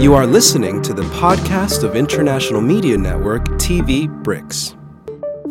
You are listening to the podcast of International Media Network TV BRICS.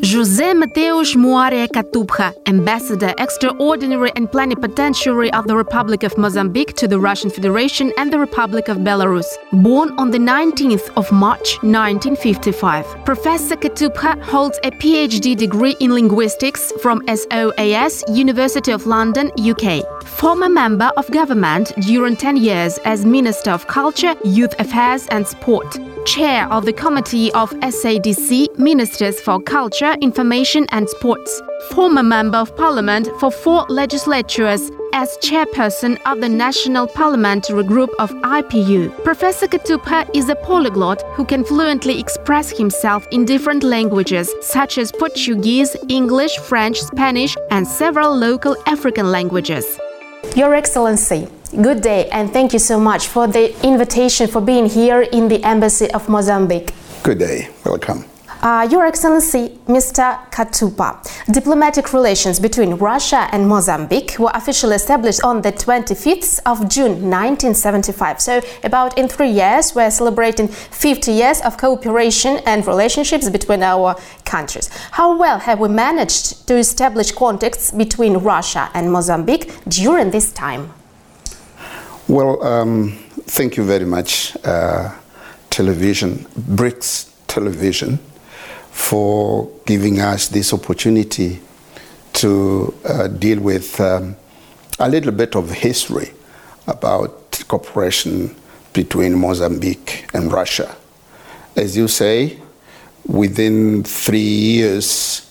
José Mateus Moaria Katupha, Ambassador Extraordinary and Plenipotentiary of the Republic of Mozambique to the Russian Federation and the Republic of Belarus, born on the 19th of March 1955. Professor Katupha holds a PhD degree in linguistics from SOAS, University of London, UK. Former member of government during 10 years as Minister of Culture, Youth Affairs and Sport. Chair of the Committee of SADC Ministers for Culture, Information and Sports. Former Member of Parliament for four legislatures as chairperson of the National Parliamentary Group of IPU. Professor Katupha is a polyglot who can fluently express himself in different languages such as Portuguese, English, French, Spanish, and several local African languages. Your Excellency, good day and thank you so much for the invitation for being here in the Embassy of Mozambique. Good day, welcome. Uh, Your Excellency, Mr. Katupha, diplomatic relations between Russia and Mozambique were officially established on the 25th of June 1975. So, about in three years, we're celebrating 50 years of cooperation and relationships between our countries. How well have we managed to establish contacts between Russia and Mozambique during this time? Well, um, thank you very much, uh, television, BRICS Television, for giving us this opportunity to uh, deal with um, a little bit of history about cooperation between Mozambique and Russia. As you say, within three years,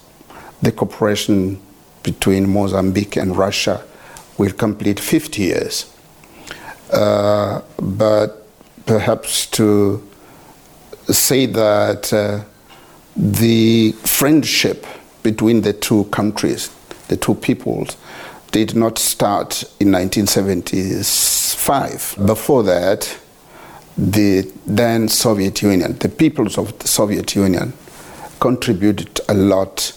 the cooperation between Mozambique and Russia will complete 50 years. Uh, but perhaps to say that uh, the friendship between the two countries, the two peoples, did not start in 1975. Before that, the then Soviet Union, the peoples of the Soviet Union, contributed a lot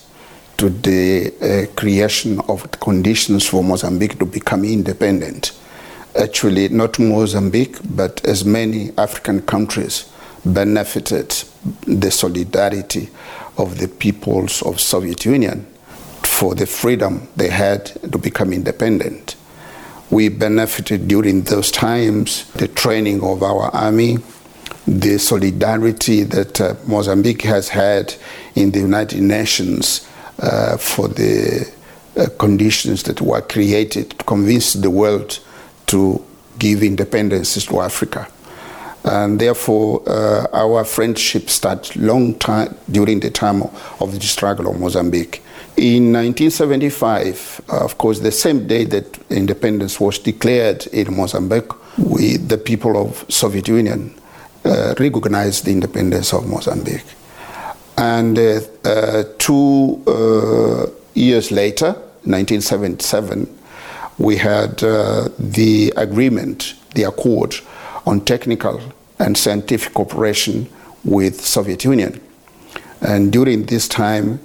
to the uh, creation of the conditions for Mozambique to become independent. Actually, not Mozambique, but as many African countries benefited the solidarity of the peoples of Soviet Union for the freedom they had to become independent. We benefited during those times the training of our army, the solidarity that uh, Mozambique has had in the United Nations uh, for the uh, conditions that were created to convince the world to give independence to Africa and therefore uh, our friendship started long time during the time of the struggle of Mozambique. In 1975, uh, of course, the same day that independence was declared in Mozambique, we, the people of Soviet Union, uh, recognized the independence of Mozambique. And uh, uh, two uh, years later, 1977, we had the agreement, the accord on technical and scientific cooperation with Soviet Union. And during this time,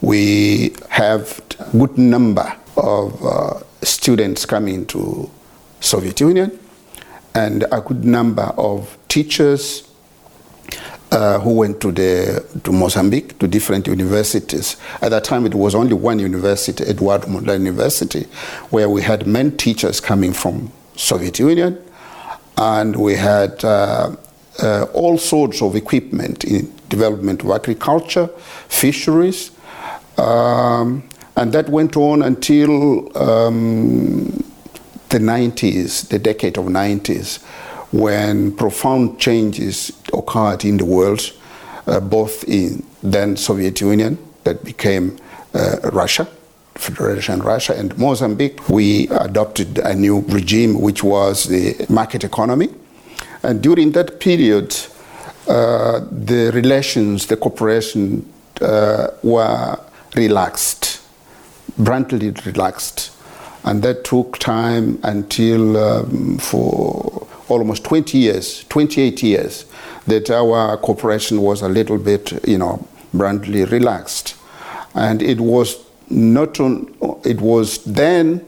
we have good number of uh, students coming to Soviet Union and a good number of teachers uh, who went to the to Mozambique to different universities. At that time, it was only one university, Eduardo Mondlane University, where we had many teachers coming from Soviet Union and we had uh, uh, all sorts of equipment in development of agriculture, fisheries, um, and that went on until um, the 90s, the decade of 90s, when profound changes occurred in the world, uh, both in then Soviet Union, that became uh, Russia, Federation Russia and Mozambique, we adopted a new regime which was the market economy. And during that period, uh, the relations, the cooperation uh, were relaxed, bluntly relaxed. And that took time until um, for almost 20 years, 28 years, that our cooperation was a little bit, you know, bluntly relaxed. And it was not on, it was then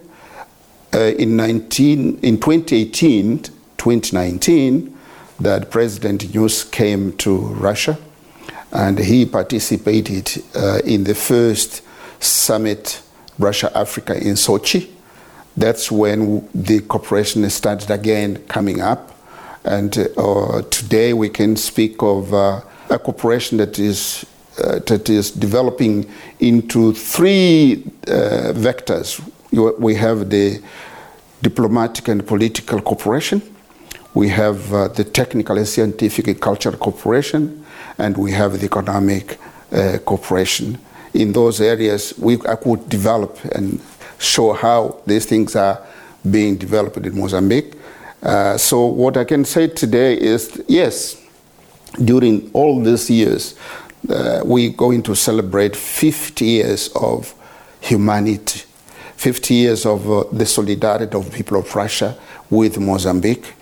uh, in 19 in 2018 2019 that President Nyusi came to Russia and he participated uh, in the first summit Russia Africa in Sochi. That's when the cooperation started again coming up. And uh, today we can speak of uh, a cooperation that is, that is developing into three uh, vectors. We have the diplomatic and political cooperation, we have uh, the technical and scientific and cultural cooperation, and we have the economic uh, cooperation. In those areas, we I could develop and show how these things are being developed in Mozambique. Uh, so what I can say today is yes, during all these years, uh, we're going to celebrate 50 years of humanity, 50 years of uh, the solidarity of people of Russia with Mozambique.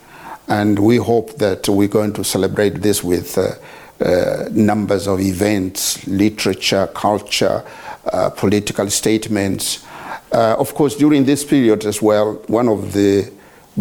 And we hope that we're going to celebrate this with uh, uh, numbers of events, literature, culture, uh, political statements. Uh, of course, during this period as well, one of the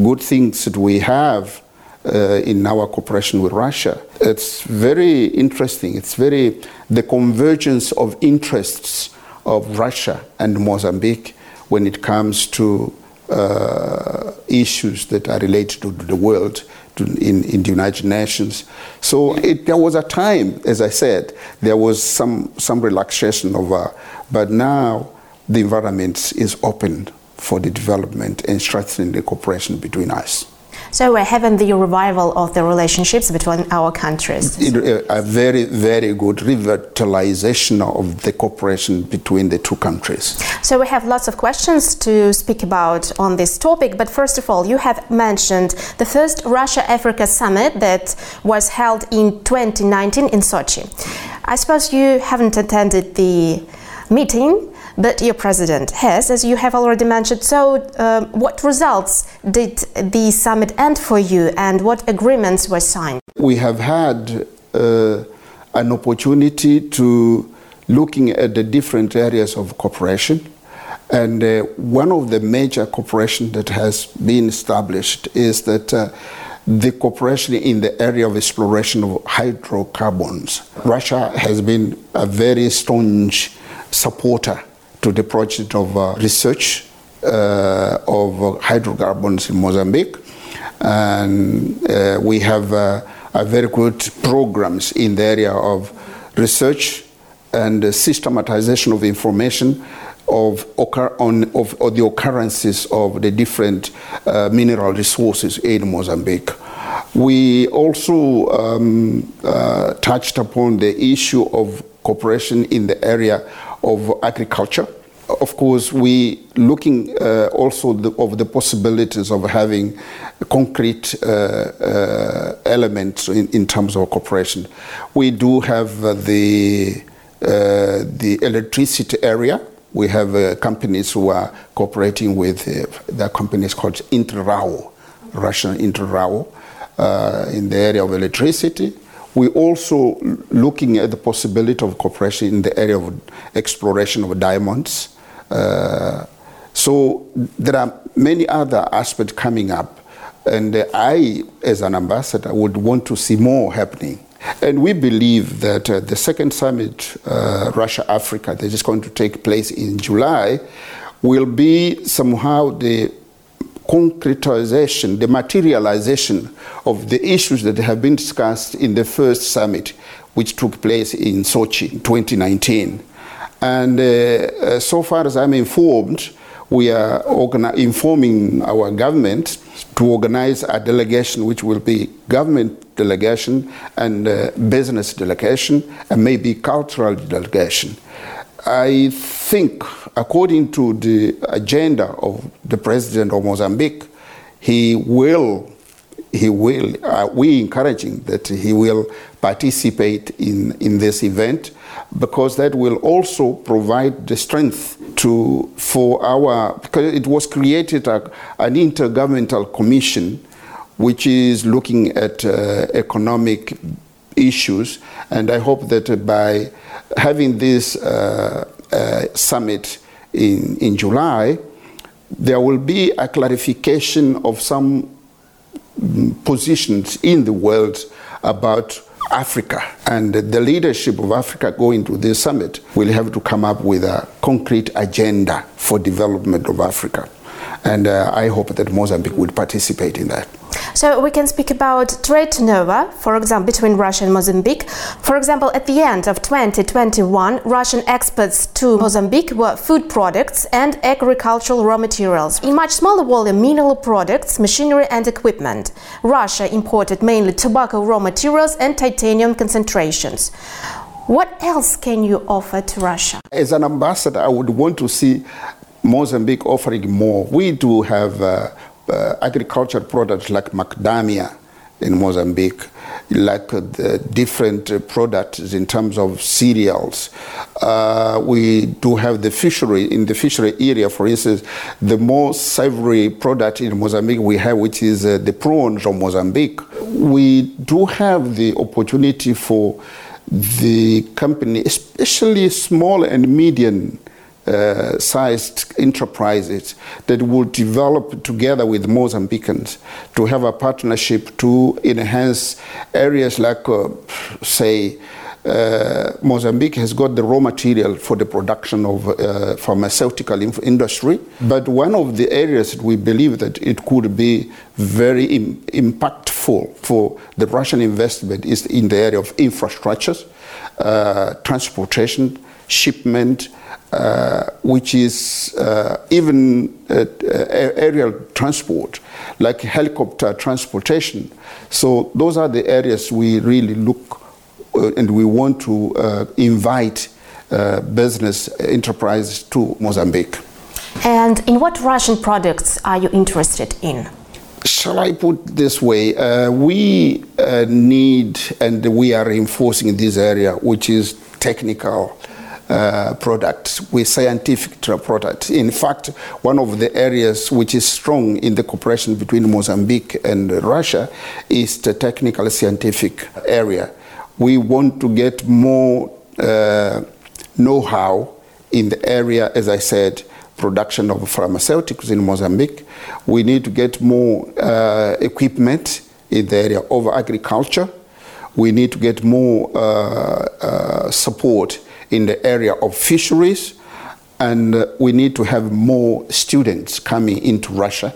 good things that we have uh, in our cooperation with Russia, it's very interesting. It's very the convergence of interests of Russia and Mozambique when it comes to uh, issues that are related to the world in, in the United Nations. So it, there was a time, as I said, there was some, some relaxation of, uh, but now the environment is open for the development and strengthening the cooperation between us. So we're having the revival of the relationships between our countries. It, a very, very good revitalization of the cooperation between the two countries. So we have lots of questions to speak about on this topic, but first of all, you have mentioned the first Russia-Africa summit that was held in 2019 in Sochi. I suppose you haven't attended the meeting, but your president has, as you have already mentioned. So, um, what results did the summit end for you, and what agreements were signed? We have had uh, an opportunity to looking at the different areas of cooperation. And uh, one of the major cooperation that has been established is that uh, the cooperation in the area of exploration of hydrocarbons. Russia has been a very staunch supporter to the project of uh, research uh, of hydrocarbons in Mozambique. And uh, we have uh, very good programs in the area of research and systematization of information of, occur on, of, of, the occurrences of the different uh, mineral resources in Mozambique. We also um, uh, touched upon the issue of cooperation in the area of agriculture. Of course, we looking uh, also the, of the possibilities of having concrete uh, uh, elements in, in, terms of cooperation. We do have the uh, the electricity area. We have uh, companies who are cooperating with uh, the companies called Inter RAO, Russian Inter RAO, in the area of electricity. We're also looking at the possibility of cooperation in the area of exploration of diamonds. Uh, so there are many other aspects coming up, and I, as an ambassador, would want to see more happening. And we believe that uh, the second summit, uh, Russia Africa, that is going to take place in July, will be somehow the concretization, the materialization of the issues that have been discussed in the first summit, which took place in Sochi in 2019. And uh, uh, so far as I'm informed, we are informing our government to organize a delegation which will be government delegation and uh, business delegation and maybe cultural delegation. I think, according to the agenda of the president of Mozambique, he will, he will, uh, we encouraging that he will participate in, in this event because that will also provide the strength to for our because it was created a, an intergovernmental commission which is looking at uh, economic issues and I hope that by having this uh, uh, summit in, in July, there will be a clarification of some positions in the world about Africa. And the leadership of Africa going to this summit will have to come up with a concrete agenda for development of Africa. And uh, I hope that Mozambique will participate in that. So we can speak about trade turnover, for example, between Russia and Mozambique. For example, at the end of 2021, Russian exports to Mozambique were food products and agricultural raw materials. In much smaller volume, mineral products, machinery and equipment. Russia imported mainly tobacco raw materials and titanium concentrations. What else can you offer to Russia? As an ambassador, I would want to see Mozambique offering more. We do have uh, uh, agricultural products like macadamia in Mozambique, like uh, the different uh, products in terms of cereals. Uh, we do have the fishery, in the fishery area, for instance, the most savory product in Mozambique we have, which is uh, the prawns of Mozambique. We do have the opportunity for the company, especially small and medium uh, sized enterprises that will develop together with Mozambicans to have a partnership to enhance areas like, uh, say, uh, Mozambique has got the raw material for the production of uh, pharmaceutical industry, but one of the areas that we believe that it could be very Im- impactful for the Russian investment is in the area of infrastructures, uh, transportation, shipment, uh, which is uh, even uh, aerial transport, like helicopter transportation. So those are the areas we really look uh, and we want to uh, invite business enterprises to Mozambique. And in what Russian products are you interested in? Shall I put this way? Uh, we uh, need and we are reinforcing this area, which is technical uh, products with scientific products. In fact, one of the areas which is strong in the cooperation between Mozambique and Russia is the technical scientific area. We want to get more uh, know how in the area, as I said, production of pharmaceuticals in Mozambique. We need to get more uh, equipment in the area of agriculture. We need to get more uh, uh support in the area of fisheries, and uh, we need to have more students coming into Russia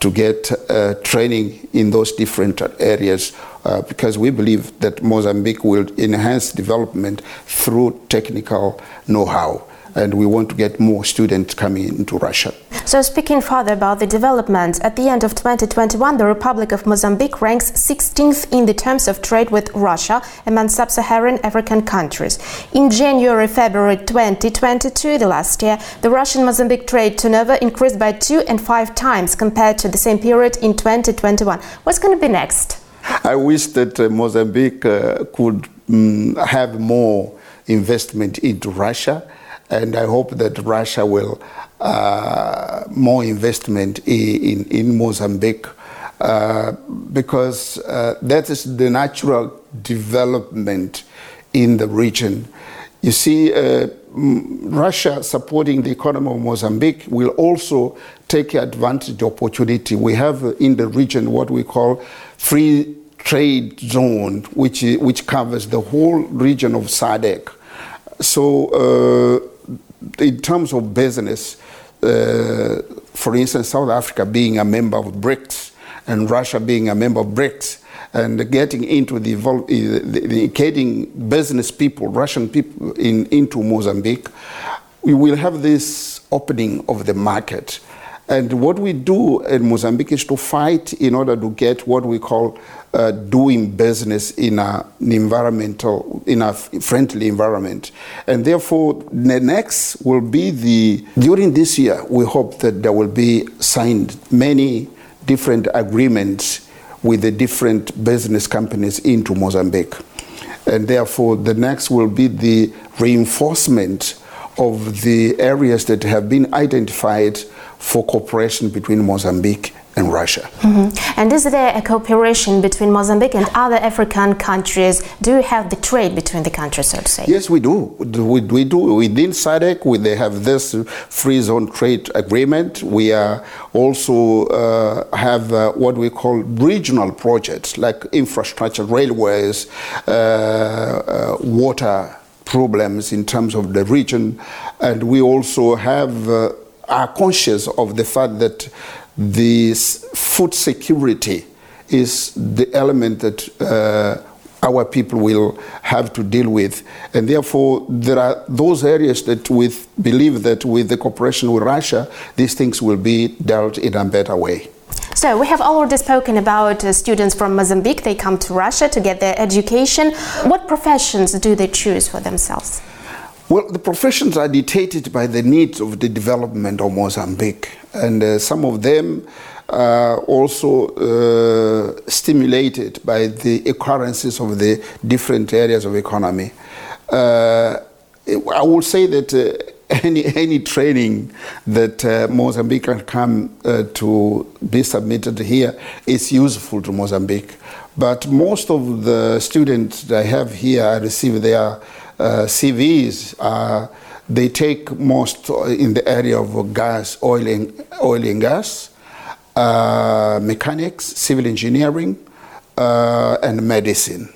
to get uh, training in those different areas uh, because we believe that Mozambique will enhance development through technical know how and we want to get more students coming into Russia. So, speaking further about the development, at the end of 2021, the Republic of Mozambique ranks 16th in the terms of trade with Russia among sub Saharan African countries. In January February 2022, the last year, the Russian Mozambique trade turnover increased by two and five times compared to the same period in 2021. What's going to be next? I wish that uh, Mozambique uh, could um, have more investment into Russia and I hope that Russia will uh, more investment in, in Mozambique uh, because uh, that is the natural development in the region. You see, uh, Russia supporting the economy of Mozambique will also take advantage of opportunity. We have in the region what we call free trade zone, which, which covers the whole region of SADC. So uh, in terms of business, uh, for instance, South Africa being a member of BRICS and Russia being a member of BRICS, and getting into the, the, the getting business people, Russian people, in, into Mozambique, we will have this opening of the market. And what we do in Mozambique is to fight in order to get what we call uh, doing business in a, an environmental, in a friendly environment. And therefore, the next will be the, during this year, we hope that there will be signed many different agreements with the different business companies into Mozambique. And therefore, the next will be the reinforcement of the areas that have been identified for cooperation between Mozambique and Russia. And is there a cooperation between Mozambique and other African countries? Do you have the trade between the countries, so to say? Yes, we do. We, we do. Within SADC, we, they have this free zone trade agreement. We are also uh, have uh, what we call regional projects like infrastructure, railways, uh, uh, water problems in terms of the region. And we also have, uh, are conscious of the fact that this food security is the element that uh, our people will have to deal with. And therefore, there are those areas that we believe that with the cooperation with Russia, these things will be dealt in a better way. So, we have already spoken about uh, students from Mozambique. They come to Russia to get their education. What professions do they choose for themselves? Well, the professions are dictated by the needs of the development of Mozambique, and uh, some of them are also uh, stimulated by the occurrences of the different areas of economy. Uh, I will say that uh, any any training that uh, Mozambique can come uh, to be submitted here is useful to Mozambique. But most of the students that I have here I receive their CVs. Uh, they take most in the area of gas, oil and, oil and gas, uh, mechanics, civil engineering, uh, and medicine.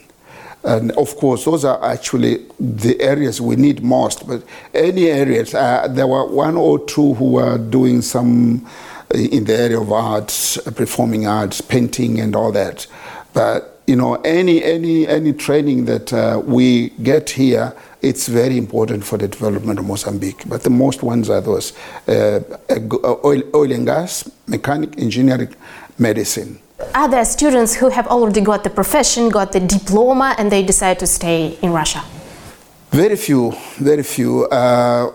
And of course, those are actually the areas we need most. But any areas, uh, there were one or two who were doing some in the area of arts, performing arts, painting, and all that. But you know, any any any training that uh, we get here, it's very important for the development of Mozambique. But the most ones are those uh, oil, oil and gas, mechanic, engineering, medicine. Are there students who have already got the profession, got the diploma, and they decide to stay in Russia? Very few, very few. Uh,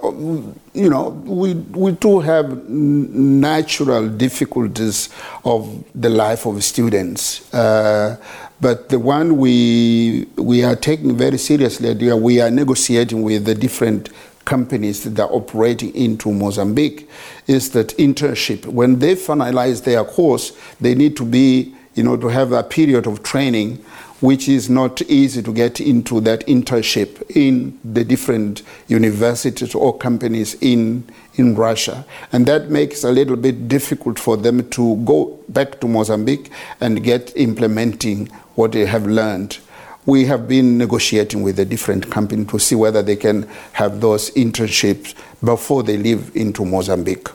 you know, we, we do have natural difficulties of the life of students. Uh, but the one we, we are taking very seriously, we are negotiating with the different companies that are operating into Mozambique, is that internship. When they finalize their course, they need to be, you know, to have a period of training which is not easy to get into that internship in the different universities or companies in, in Russia. And that makes a little bit difficult for them to go back to Mozambique and get implementing what they have learned. We have been negotiating with the different companies to see whether they can have those internships before they leave into Mozambique.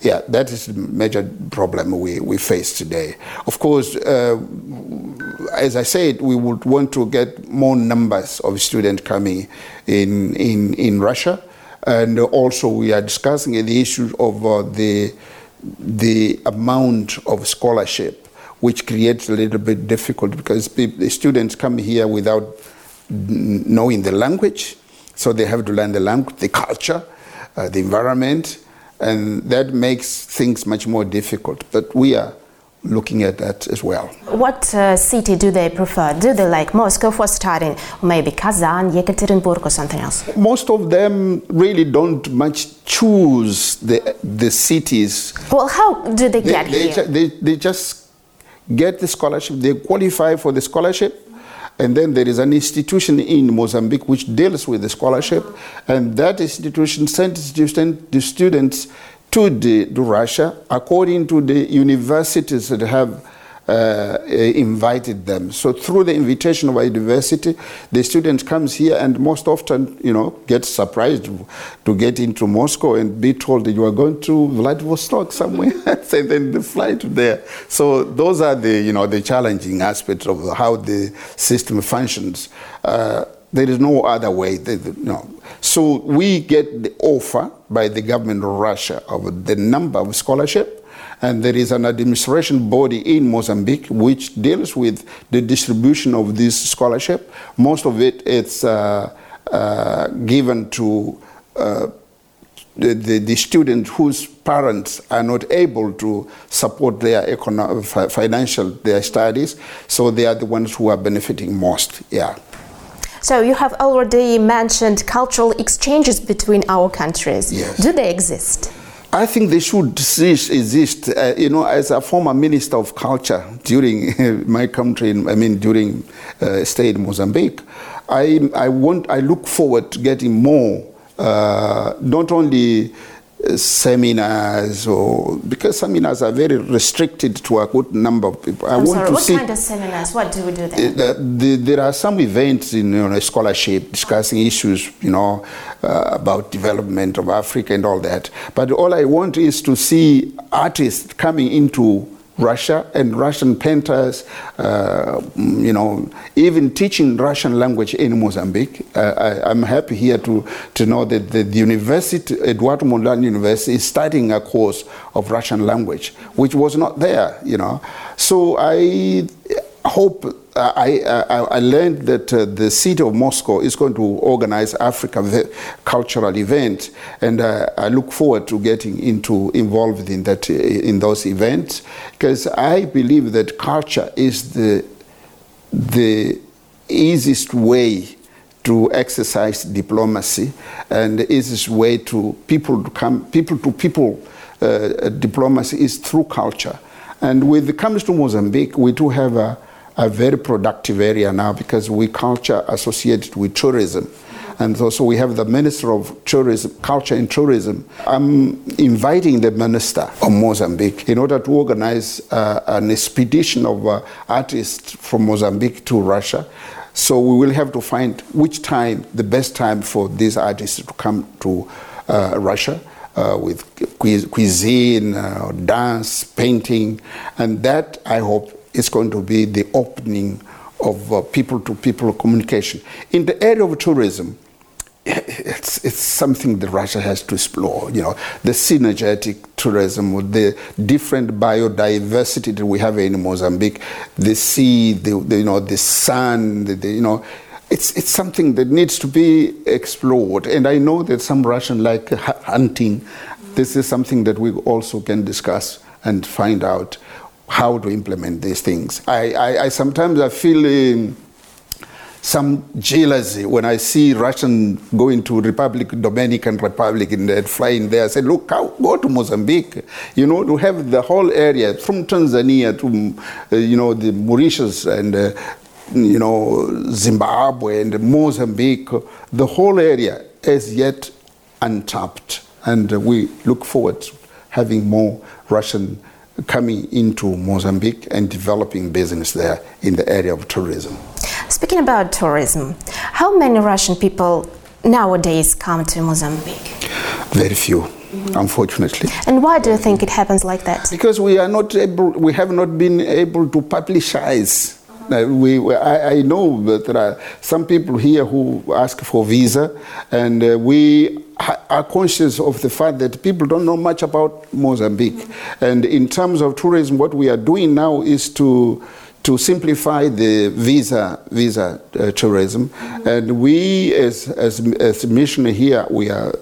Yeah, that is the major problem we, we face today. Of course, uh, as I said, we would want to get more numbers of students coming in, in, in Russia. And also, we are discussing the issue of uh, the, the amount of scholarship, which creates a little bit difficult because the students come here without knowing the language. So they have to learn the language, the culture, uh, the environment and that makes things much more difficult. But we are looking at that as well. What uh, city do they prefer? Do they like Moscow for studying, or maybe Kazan, Yekaterinburg, or something else? Most of them really don't much choose the the cities. Well, how do they, they get they, here? They, they just get the scholarship. They qualify for the scholarship and then there is an institution in Mozambique which deals with the scholarship, and that institution sends the students to, the, to Russia according to the universities that have uh, invited them. So through the invitation of a university, the student comes here and most often, you know, gets surprised to get into Moscow and be told that you are going to Vladivostok somewhere, and then the flight there. So those are the, you know, the challenging aspects of how the system functions. Uh, there is no other way. No. So we get the offer by the government of Russia of the number of scholarship and there is an administration body in Mozambique which deals with the distribution of this scholarship. Most of it is uh, uh, given to uh, the, the, the students whose parents are not able to support their economic, financial their studies, so they are the ones who are benefiting most. Yeah. So you have already mentioned cultural exchanges between our countries. Yes. Do they exist? I think they should exist. Uh, you know, as a former minister of culture during my country, I mean, during uh, stay in Mozambique, I, I want, I look forward to getting more, uh, not only seminars or because seminars are very restricted to a good number of people. I I'm want sorry, to what see, kind of seminars? What do we do there? The, the, there are some events in you know, scholarship discussing issues, you know, uh, about development of Africa and all that. But all I want is to see artists coming into Russia and Russian painters, uh, you know, even teaching Russian language in Mozambique. Uh, I, am happy here to, to know that the, the University, Eduardo Mondlane University, is starting a course of Russian language, which was not there, you know. So I hope I, I, I, learned that uh, the city of Moscow is going to organize Africa cultural event, and uh, I look forward to getting into involved in that uh, in those events because I believe that culture is the the easiest way to exercise diplomacy and the easiest way to people to come people to people uh, diplomacy is through culture. And with it comes to Mozambique, we do have a a very productive area now because we culture associated with tourism. And so, we have the Minister of Tourism, Culture and Tourism. I'm inviting the Minister of Mozambique in order to organize uh, an expedition of uh, artists from Mozambique to Russia. So we will have to find which time, the best time for these artists to come to uh, Russia. Uh, with cuisine, uh, dance, painting, and that I hope is going to be the opening of uh, people to people communication. In the area of tourism, it's, it's something that Russia has to explore. You know, the synergetic tourism, with the different biodiversity that we have in Mozambique, the sea, the, the you know, the sun, the, the, you know, it's, it's something that needs to be explored. And I know that some Russian like hunting. This is something that we also can discuss and find out how to implement these things. I, I, I sometimes I feel um, some jealousy when I see Russian going to Republic Dominican Republic and flying there. I said, look, go to Mozambique, you know, to have the whole area from Tanzania to, uh, you know, the Mauritius and, uh, you know, Zimbabwe and Mozambique, the whole area is yet untapped. And we look forward to having more Russian coming into Mozambique and developing business there in the area of tourism. Speaking about tourism, how many Russian people nowadays come to Mozambique? Very few. Mm-hmm. Unfortunately. And why do you think it happens like that? Because we are not able, we have not been able to publicize we, I, I, know that there are some people here who ask for visa, and uh, we are conscious of the fact that people don't know much about Mozambique. Mm-hmm. And in terms of tourism, what we are doing now is to to simplify the visa visa uh, tourism, mm-hmm. and we as as as mission here we are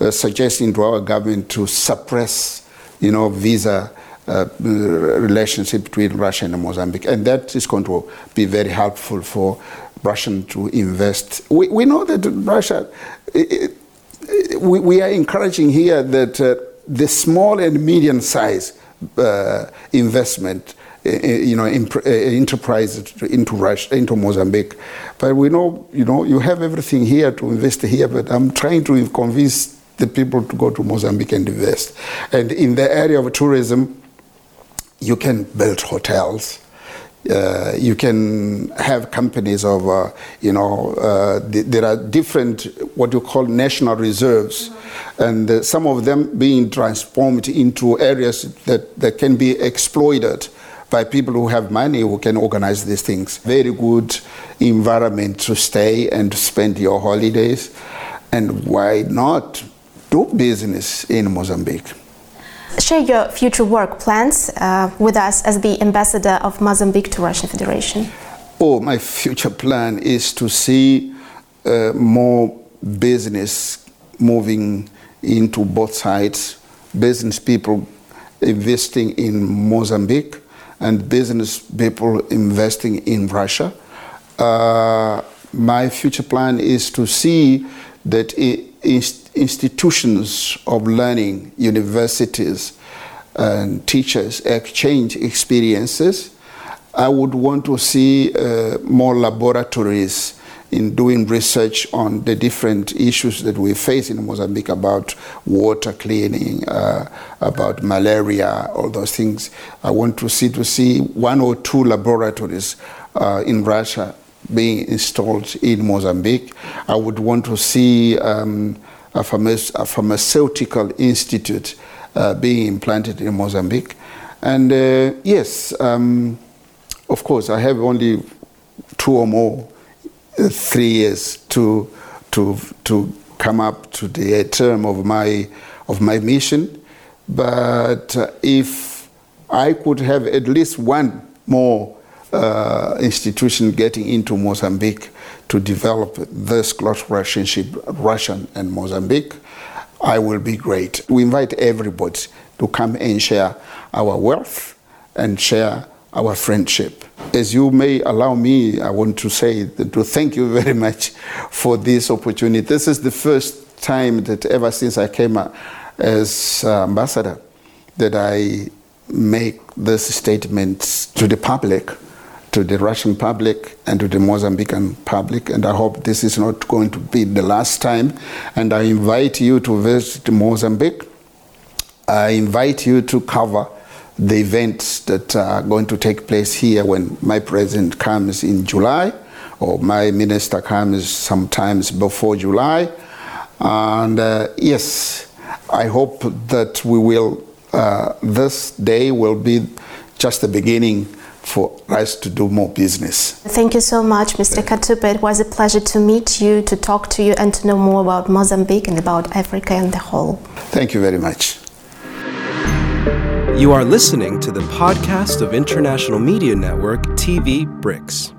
uh, suggesting to our government to suppress, you know, visa relationship between Russia and Mozambique. And that is going to be very helpful for Russian to invest. We, we know that Russia, it, it, we, we, are encouraging here that uh, the small and medium size uh, investment uh, uh, you know, uh, enterprise into Russia, into Mozambique. But we know, you know, you have everything here to invest here, but I'm trying to convince the people to go to Mozambique and invest. And in the area of tourism, you can build hotels. Uh, you can have companies of, uh, you know, uh, th- there are different what you call national reserves, mm-hmm. and uh, some of them being transformed into areas that, that can be exploited by people who have money who can organize these things. Very good environment to stay and spend your holidays, and why not do business in Mozambique? Share your future work plans uh, with us as the ambassador of Mozambique to Russian Federation. Oh, my future plan is to see uh, more business moving into both sides, business people investing in Mozambique and business people investing in Russia. Uh, my future plan is to see that institutions of learning, universities, and teachers exchange experiences. I would want to see uh, more laboratories in doing research on the different issues that we face in Mozambique about water cleaning, uh, about malaria, all those things. I want to see to see one or two laboratories uh, in Russia being installed in Mozambique. I would want to see um, a, pharma- a, pharmaceutical institute uh, being implanted in Mozambique. And uh, yes, um, of course, I have only two or more three years to to to come up to the term of my of my mission. But uh, if I could have at least one more uh, institution getting into Mozambique to develop this close relationship, Russian and Mozambique, I will be great. We invite everybody to come and share our wealth and share our friendship. As you may allow me, I want to say to thank you very much for this opportunity. This is the first time that ever since I came as ambassador that I make this statement to the public, to the Russian public and to the Mozambican public. And I hope this is not going to be the last time. And I invite you to visit Mozambique. I invite you to cover the events that are going to take place here when my president comes in July or my minister comes sometimes before July. And uh, yes, I hope that we will, uh, this day will be just the beginning for us to do more business. Thank you so much, Mr. Katupha. It was a pleasure to meet you, to talk to you, and to know more about Mozambique and about Africa and the whole. Thank you very much. You are listening to the podcast of International Media Network TV BRICS.